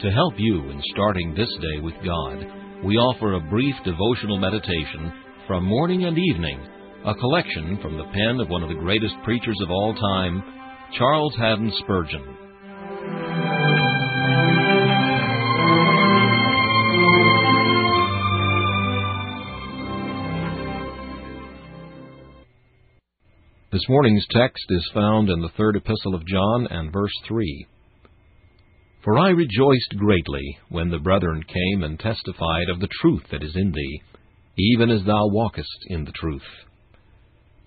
To help you in starting this day with God, we offer a brief devotional meditation from morning and evening, a collection from the pen of one of the greatest preachers of all time, Charles Haddon Spurgeon. This morning's text is found in the third epistle of John and verse 3. For I rejoiced greatly when the brethren came and testified of the truth that is in thee, even as thou walkest in the truth.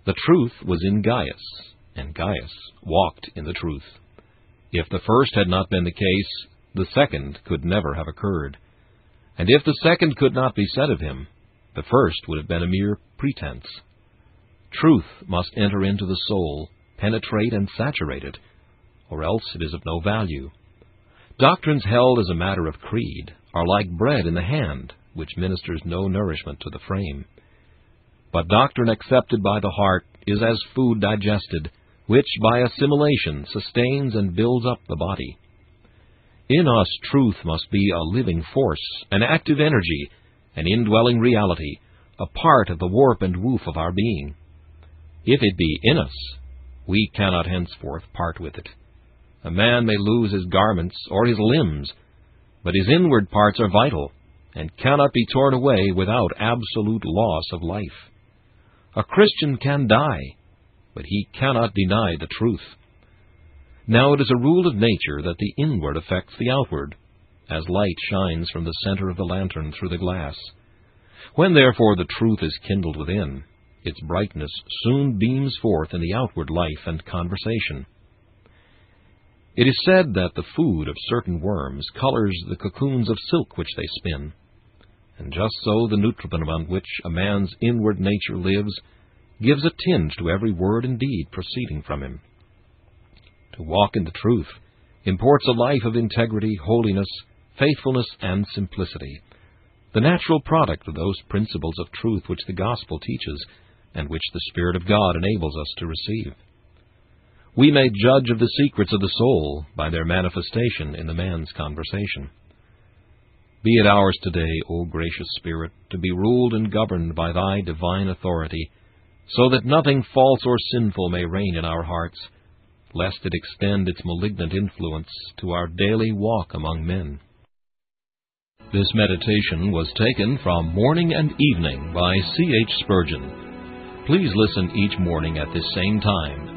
The truth was in Gaius, and Gaius walked in the truth. If the first had not been the case, the second could never have occurred. And if the second could not be said of him, the first would have been a mere pretense. Truth must enter into the soul, penetrate and saturate it, or else it is of no value. Doctrines held as a matter of creed are like bread in the hand, which ministers no nourishment to the frame. But doctrine accepted by the heart is as food digested, which by assimilation sustains and builds up the body. In us truth must be a living force, an active energy, an indwelling reality, a part of the warp and woof of our being. If it be in us, we cannot henceforth part with it. A man may lose his garments or his limbs, but his inward parts are vital and cannot be torn away without absolute loss of life. A Christian can die, but he cannot deny the truth. Now it is a rule of nature that the inward affects the outward, as light shines from the center of the lantern through the glass. When therefore the truth is kindled within, its brightness soon beams forth in the outward life and conversation. It is said that the food of certain worms colors the cocoons of silk which they spin. And just so the nutriment upon which a man's inward nature lives gives a tinge to every word and deed proceeding from him. To walk in the truth imports a life of integrity, holiness, faithfulness, and simplicity, the natural product of those principles of truth which the gospel teaches and which the Spirit of God enables us to receive. We may judge of the secrets of the soul by their manifestation in the man's conversation. Be it ours today, O gracious Spirit, to be ruled and governed by Thy divine authority, so that nothing false or sinful may reign in our hearts, lest it extend its malignant influence to our daily walk among men. This meditation was taken from Morning and Evening by C. H. Spurgeon. Please listen each morning at this same time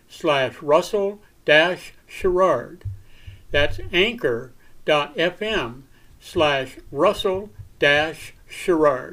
slash russell dash sherrard. That's anchor.fm slash russell dash sherrard.